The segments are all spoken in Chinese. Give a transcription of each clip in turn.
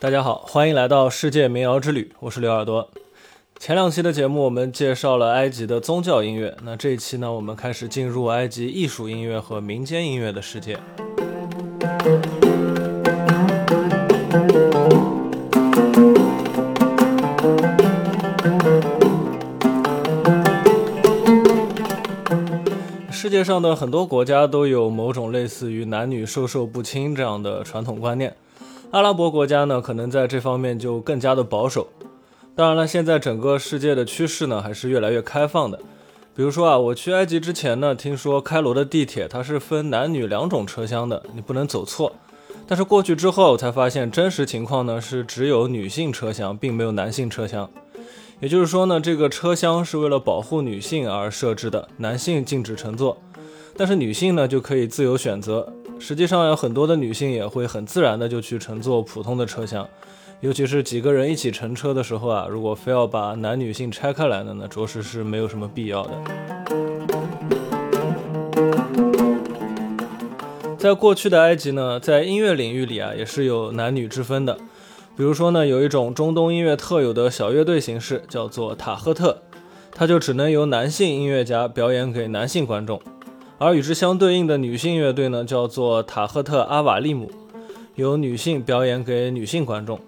大家好，欢迎来到世界民谣之旅，我是刘耳朵。前两期的节目我们介绍了埃及的宗教音乐，那这一期呢，我们开始进入埃及艺术音乐和民间音乐的世界。世界上的很多国家都有某种类似于男女授受不亲这样的传统观念。阿拉伯国家呢，可能在这方面就更加的保守。当然了，现在整个世界的趋势呢，还是越来越开放的。比如说啊，我去埃及之前呢，听说开罗的地铁它是分男女两种车厢的，你不能走错。但是过去之后才发现，真实情况呢是只有女性车厢，并没有男性车厢。也就是说呢，这个车厢是为了保护女性而设置的，男性禁止乘坐，但是女性呢就可以自由选择。实际上有很多的女性也会很自然的就去乘坐普通的车厢，尤其是几个人一起乘车的时候啊，如果非要把男女性拆开来的呢，着实是没有什么必要的。在过去的埃及呢，在音乐领域里啊，也是有男女之分的。比如说呢，有一种中东音乐特有的小乐队形式，叫做塔赫特，它就只能由男性音乐家表演给男性观众。而与之相对应的女性乐队呢，叫做塔赫特阿瓦利姆，由女性表演给女性观众。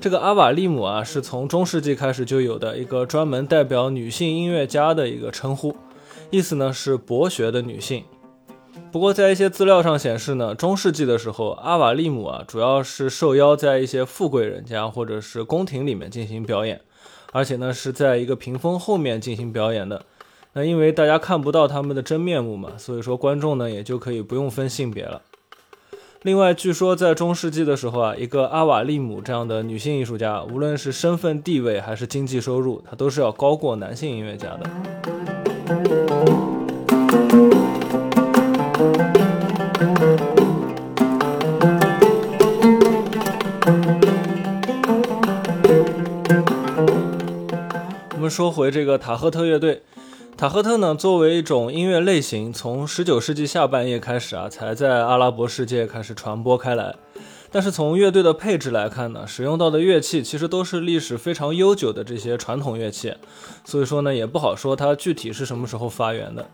这个阿瓦利姆啊，是从中世纪开始就有的一个专门代表女性音乐家的一个称呼，意思呢是博学的女性。不过在一些资料上显示呢，中世纪的时候，阿瓦利姆啊主要是受邀在一些富贵人家或者是宫廷里面进行表演，而且呢是在一个屏风后面进行表演的。那因为大家看不到他们的真面目嘛，所以说观众呢也就可以不用分性别了。另外，据说在中世纪的时候啊，一个阿瓦利姆这样的女性艺术家，无论是身份地位还是经济收入，她都是要高过男性音乐家的。我们说回这个塔赫特乐队。塔赫特呢，作为一种音乐类型，从十九世纪下半叶开始啊，才在阿拉伯世界开始传播开来。但是从乐队的配置来看呢，使用到的乐器其实都是历史非常悠久的这些传统乐器，所以说呢，也不好说它具体是什么时候发源的。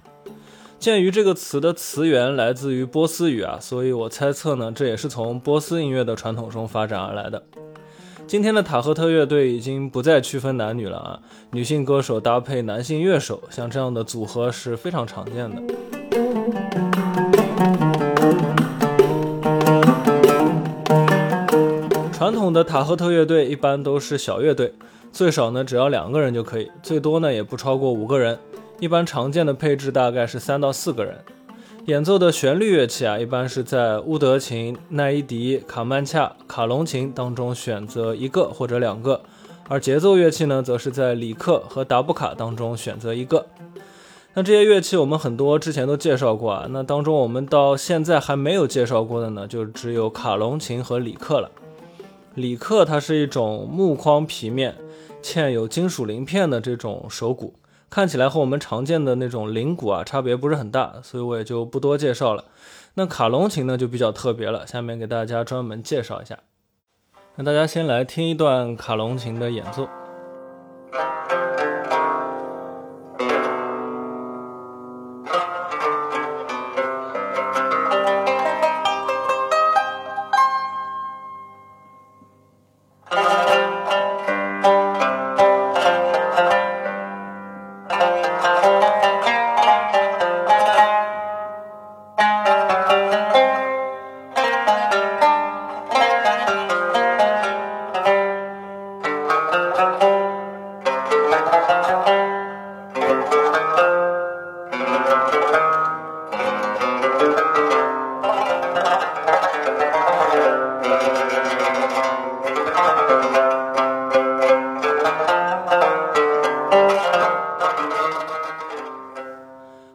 鉴于这个词的词源来自于波斯语啊，所以我猜测呢，这也是从波斯音乐的传统中发展而来的。今天的塔赫特乐队已经不再区分男女了啊，女性歌手搭配男性乐手，像这样的组合是非常常见的。传统的塔赫特乐队一般都是小乐队，最少呢只要两个人就可以，最多呢也不超过五个人，一般常见的配置大概是三到四个人。演奏的旋律乐器啊，一般是在乌德琴、奈伊迪、卡曼恰、卡隆琴当中选择一个或者两个，而节奏乐器呢，则是在里克和达布卡当中选择一个。那这些乐器我们很多之前都介绍过啊，那当中我们到现在还没有介绍过的呢，就只有卡隆琴和里克了。里克它是一种木框皮面、嵌有金属鳞片的这种手鼓。看起来和我们常见的那种铃鼓啊差别不是很大，所以我也就不多介绍了。那卡隆琴呢就比较特别了，下面给大家专门介绍一下。那大家先来听一段卡隆琴的演奏。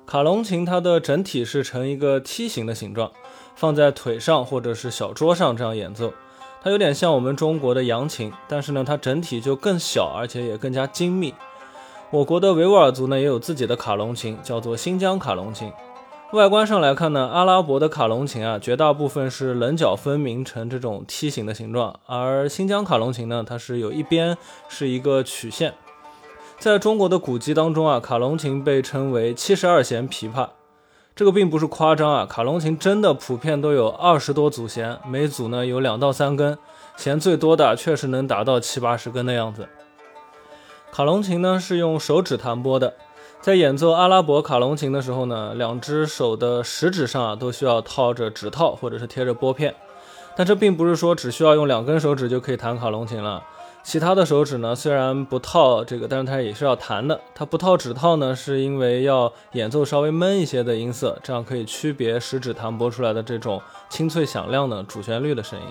卡隆琴它的整体是呈一个梯形的形状，放在腿上或者是小桌上这样演奏，它有点像我们中国的扬琴，但是呢，它整体就更小，而且也更加精密。我国的维吾尔族呢也有自己的卡隆琴，叫做新疆卡隆琴。外观上来看呢，阿拉伯的卡隆琴啊，绝大部分是棱角分明成这种梯形的形状，而新疆卡隆琴呢，它是有一边是一个曲线。在中国的古籍当中啊，卡隆琴被称为七十二弦琵琶，这个并不是夸张啊，卡隆琴真的普遍都有二十多组弦，每组呢有两到三根，弦最多的确实能达到七八十根的样子。卡隆琴呢是用手指弹拨的。在演奏阿拉伯卡隆琴的时候呢，两只手的食指上啊都需要套着指套或者是贴着拨片，但这并不是说只需要用两根手指就可以弹卡隆琴了。其他的手指呢虽然不套这个，但是它也是要弹的。它不套指套呢，是因为要演奏稍微闷一些的音色，这样可以区别食指弹拨出来的这种清脆响亮的主旋律的声音。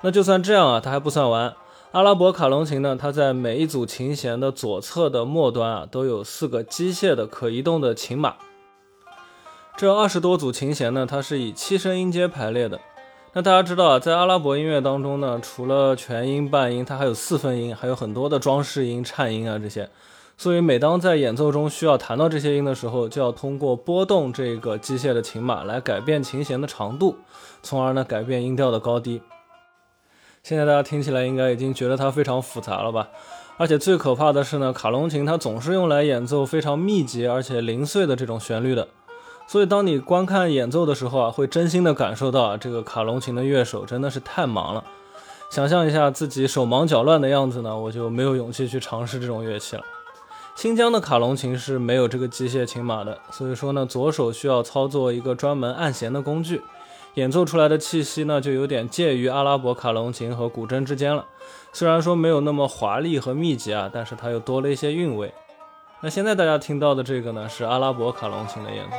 那就算这样啊，它还不算完。阿拉伯卡隆琴呢，它在每一组琴弦的左侧的末端啊，都有四个机械的可移动的琴码。这二十多组琴弦呢，它是以七声音阶排列的。那大家知道啊，在阿拉伯音乐当中呢，除了全音、半音，它还有四分音，还有很多的装饰音、颤音啊这些。所以每当在演奏中需要弹到这些音的时候，就要通过拨动这个机械的琴码来改变琴弦的长度，从而呢改变音调的高低。现在大家听起来应该已经觉得它非常复杂了吧？而且最可怕的是呢，卡隆琴它总是用来演奏非常密集而且零碎的这种旋律的。所以当你观看演奏的时候啊，会真心的感受到啊，这个卡隆琴的乐手真的是太忙了。想象一下自己手忙脚乱的样子呢，我就没有勇气去尝试这种乐器了。新疆的卡隆琴是没有这个机械琴码的，所以说呢，左手需要操作一个专门按弦的工具。演奏出来的气息呢，就有点介于阿拉伯卡隆琴和古筝之间了。虽然说没有那么华丽和密集啊，但是它又多了一些韵味。那现在大家听到的这个呢，是阿拉伯卡隆琴的演奏。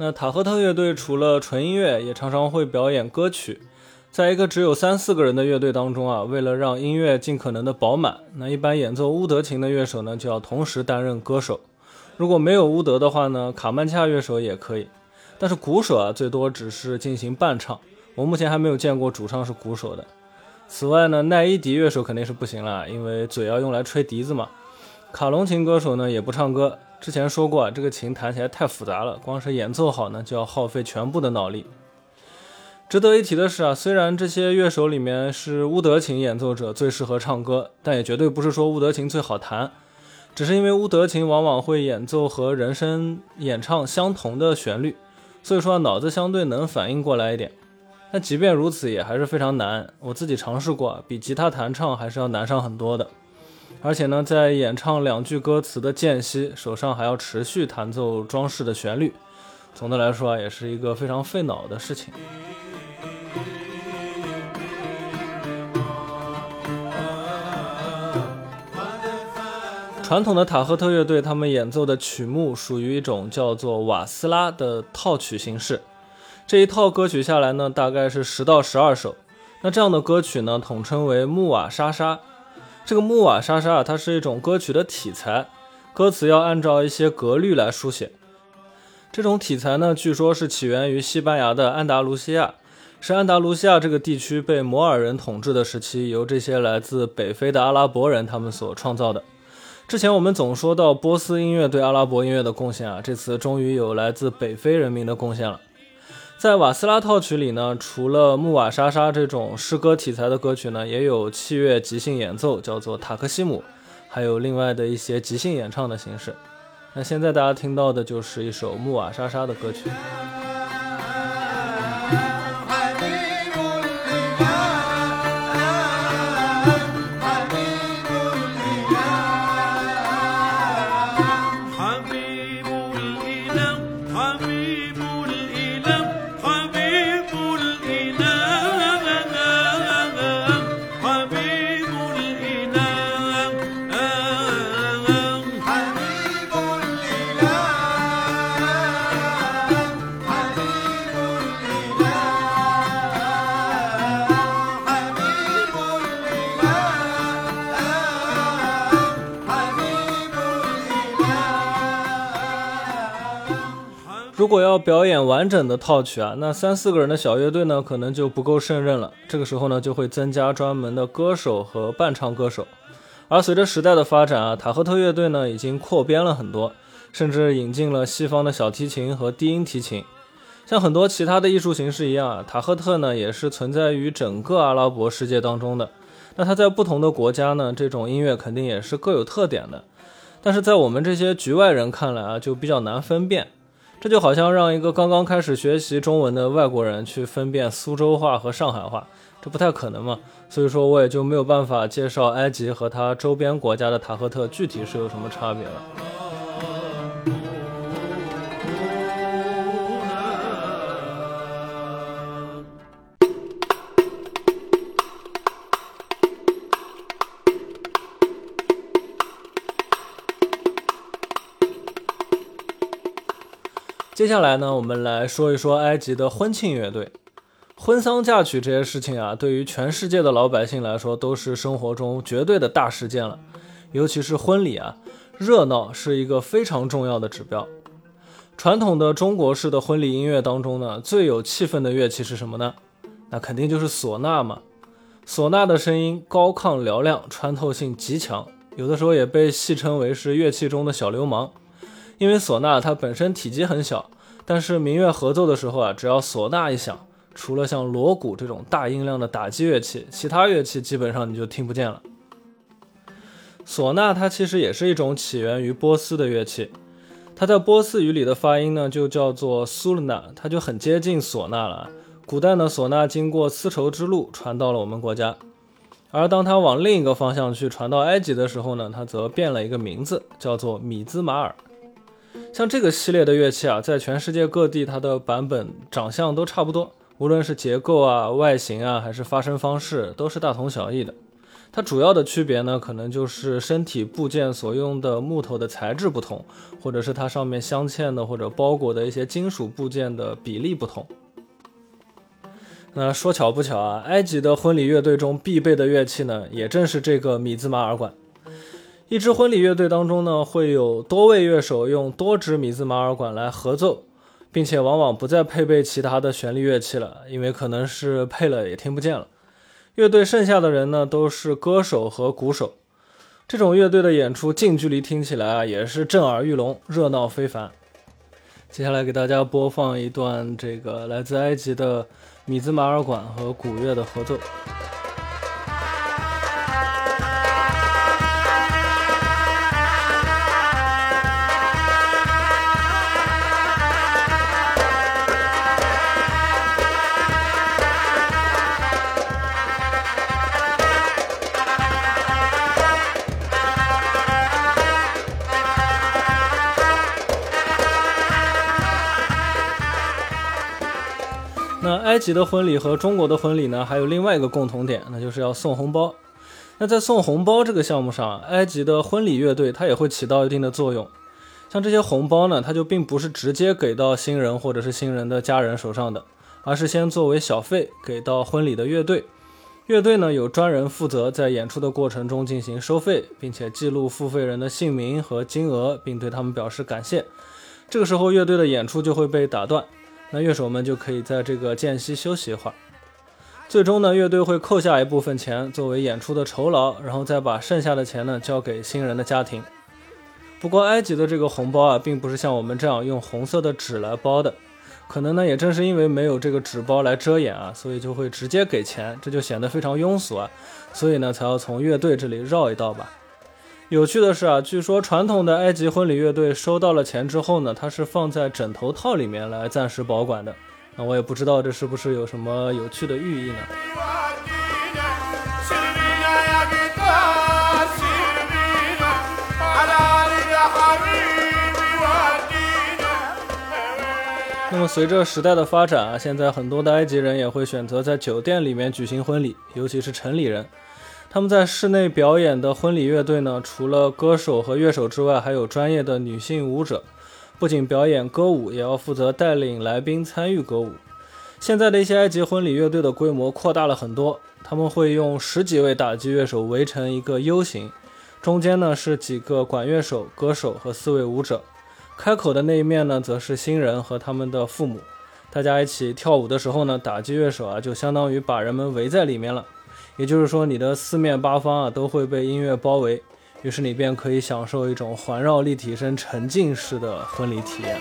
那塔赫特乐队除了纯音乐，也常常会表演歌曲。在一个只有三四个人的乐队当中啊，为了让音乐尽可能的饱满，那一般演奏乌德琴的乐手呢，就要同时担任歌手。如果没有乌德的话呢，卡曼恰乐手也可以。但是鼓手啊，最多只是进行伴唱。我目前还没有见过主唱是鼓手的。此外呢，奈伊迪乐手肯定是不行了，因为嘴要用来吹笛子嘛。卡隆琴歌手呢，也不唱歌。之前说过啊，这个琴弹起来太复杂了，光是演奏好呢，就要耗费全部的脑力。值得一提的是啊，虽然这些乐手里面是乌德琴演奏者最适合唱歌，但也绝对不是说乌德琴最好弹，只是因为乌德琴往往会演奏和人声演唱相同的旋律，所以说脑子相对能反应过来一点。但即便如此，也还是非常难。我自己尝试过，比吉他弹唱还是要难上很多的。而且呢，在演唱两句歌词的间隙，手上还要持续弹奏装饰的旋律。总的来说啊，也是一个非常费脑的事情。传统的塔赫特乐队，他们演奏的曲目属于一种叫做瓦斯拉的套曲形式。这一套歌曲下来呢，大概是十到十二首。那这样的歌曲呢，统称为木瓦莎莎。这个木瓦沙沙啊，它是一种歌曲的体裁，歌词要按照一些格律来书写。这种体裁呢，据说是起源于西班牙的安达卢西亚，是安达卢西亚这个地区被摩尔人统治的时期，由这些来自北非的阿拉伯人他们所创造的。之前我们总说到波斯音乐对阿拉伯音乐的贡献啊，这次终于有来自北非人民的贡献了。在瓦斯拉套曲里呢，除了木瓦莎莎这种诗歌题材的歌曲呢，也有器乐即兴演奏，叫做塔克西姆，还有另外的一些即兴演唱的形式。那现在大家听到的就是一首木瓦莎莎的歌曲。如果要表演完整的套曲啊，那三四个人的小乐队呢，可能就不够胜任了。这个时候呢，就会增加专门的歌手和伴唱歌手。而随着时代的发展啊，塔赫特乐队呢已经扩编了很多，甚至引进了西方的小提琴和低音提琴。像很多其他的艺术形式一样啊，塔赫特呢也是存在于整个阿拉伯世界当中的。那它在不同的国家呢，这种音乐肯定也是各有特点的。但是在我们这些局外人看来啊，就比较难分辨。这就好像让一个刚刚开始学习中文的外国人去分辨苏州话和上海话，这不太可能嘛。所以说我也就没有办法介绍埃及和它周边国家的塔赫特具体是有什么差别了。接下来呢，我们来说一说埃及的婚庆乐队。婚丧嫁娶这些事情啊，对于全世界的老百姓来说，都是生活中绝对的大事件了。尤其是婚礼啊，热闹是一个非常重要的指标。传统的中国式的婚礼音乐当中呢，最有气氛的乐器是什么呢？那肯定就是唢呐嘛。唢呐的声音高亢嘹亮，穿透性极强，有的时候也被戏称为是乐器中的小流氓。因为唢呐它本身体积很小，但是民乐合奏的时候啊，只要唢呐一响，除了像锣鼓这种大音量的打击乐器，其他乐器基本上你就听不见了。唢呐它其实也是一种起源于波斯的乐器，它在波斯语里的发音呢就叫做苏勒纳，它就很接近唢呐了。古代呢，唢呐经过丝绸之路传到了我们国家，而当它往另一个方向去传到埃及的时候呢，它则变了一个名字，叫做米兹马尔。像这个系列的乐器啊，在全世界各地，它的版本长相都差不多，无论是结构啊、外形啊，还是发声方式，都是大同小异的。它主要的区别呢，可能就是身体部件所用的木头的材质不同，或者是它上面镶嵌的或者包裹的一些金属部件的比例不同。那说巧不巧啊，埃及的婚礼乐队中必备的乐器呢，也正是这个米兹马尔管。一支婚礼乐队当中呢，会有多位乐手用多支米兹马尔管来合奏，并且往往不再配备其他的旋律乐器了，因为可能是配了也听不见了。乐队剩下的人呢，都是歌手和鼓手。这种乐队的演出近距离听起来啊，也是震耳欲聋，热闹非凡。接下来给大家播放一段这个来自埃及的米兹马尔管和鼓乐的合奏。埃及的婚礼和中国的婚礼呢，还有另外一个共同点，那就是要送红包。那在送红包这个项目上，埃及的婚礼乐队它也会起到一定的作用。像这些红包呢，它就并不是直接给到新人或者是新人的家人手上的，而是先作为小费给到婚礼的乐队。乐队呢有专人负责在演出的过程中进行收费，并且记录付费人的姓名和金额，并对他们表示感谢。这个时候，乐队的演出就会被打断。那乐手们就可以在这个间隙休息一会儿。最终呢，乐队会扣下一部分钱作为演出的酬劳，然后再把剩下的钱呢交给新人的家庭。不过，埃及的这个红包啊，并不是像我们这样用红色的纸来包的，可能呢也正是因为没有这个纸包来遮掩啊，所以就会直接给钱，这就显得非常庸俗啊，所以呢才要从乐队这里绕一道吧。有趣的是啊，据说传统的埃及婚礼乐队收到了钱之后呢，它是放在枕头套里面来暂时保管的。那我也不知道这是不是有什么有趣的寓意呢？那么随着时代的发展啊，现在很多的埃及人也会选择在酒店里面举行婚礼，尤其是城里人。他们在室内表演的婚礼乐队呢，除了歌手和乐手之外，还有专业的女性舞者，不仅表演歌舞，也要负责带领来宾参与歌舞。现在的一些埃及婚礼乐队的规模扩大了很多，他们会用十几位打击乐手围成一个 U 型，中间呢是几个管乐手、歌手和四位舞者，开口的那一面呢，则是新人和他们的父母。大家一起跳舞的时候呢，打击乐手啊，就相当于把人们围在里面了。也就是说，你的四面八方啊，都会被音乐包围，于是你便可以享受一种环绕立体声沉浸式的婚礼体验。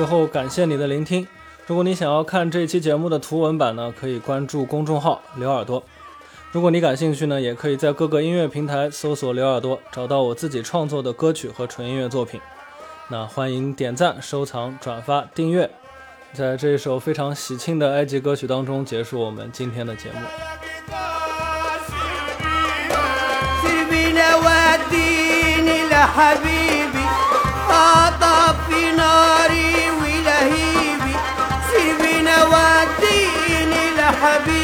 最后，感谢你的聆听。如果你想要看这期节目的图文版呢，可以关注公众号“刘耳朵”。如果你感兴趣呢，也可以在各个音乐平台搜索“刘耳朵”，找到我自己创作的歌曲和纯音乐作品。那欢迎点赞、收藏、转发、订阅。在这一首非常喜庆的埃及歌曲当中，结束我们今天的节目。حبيبي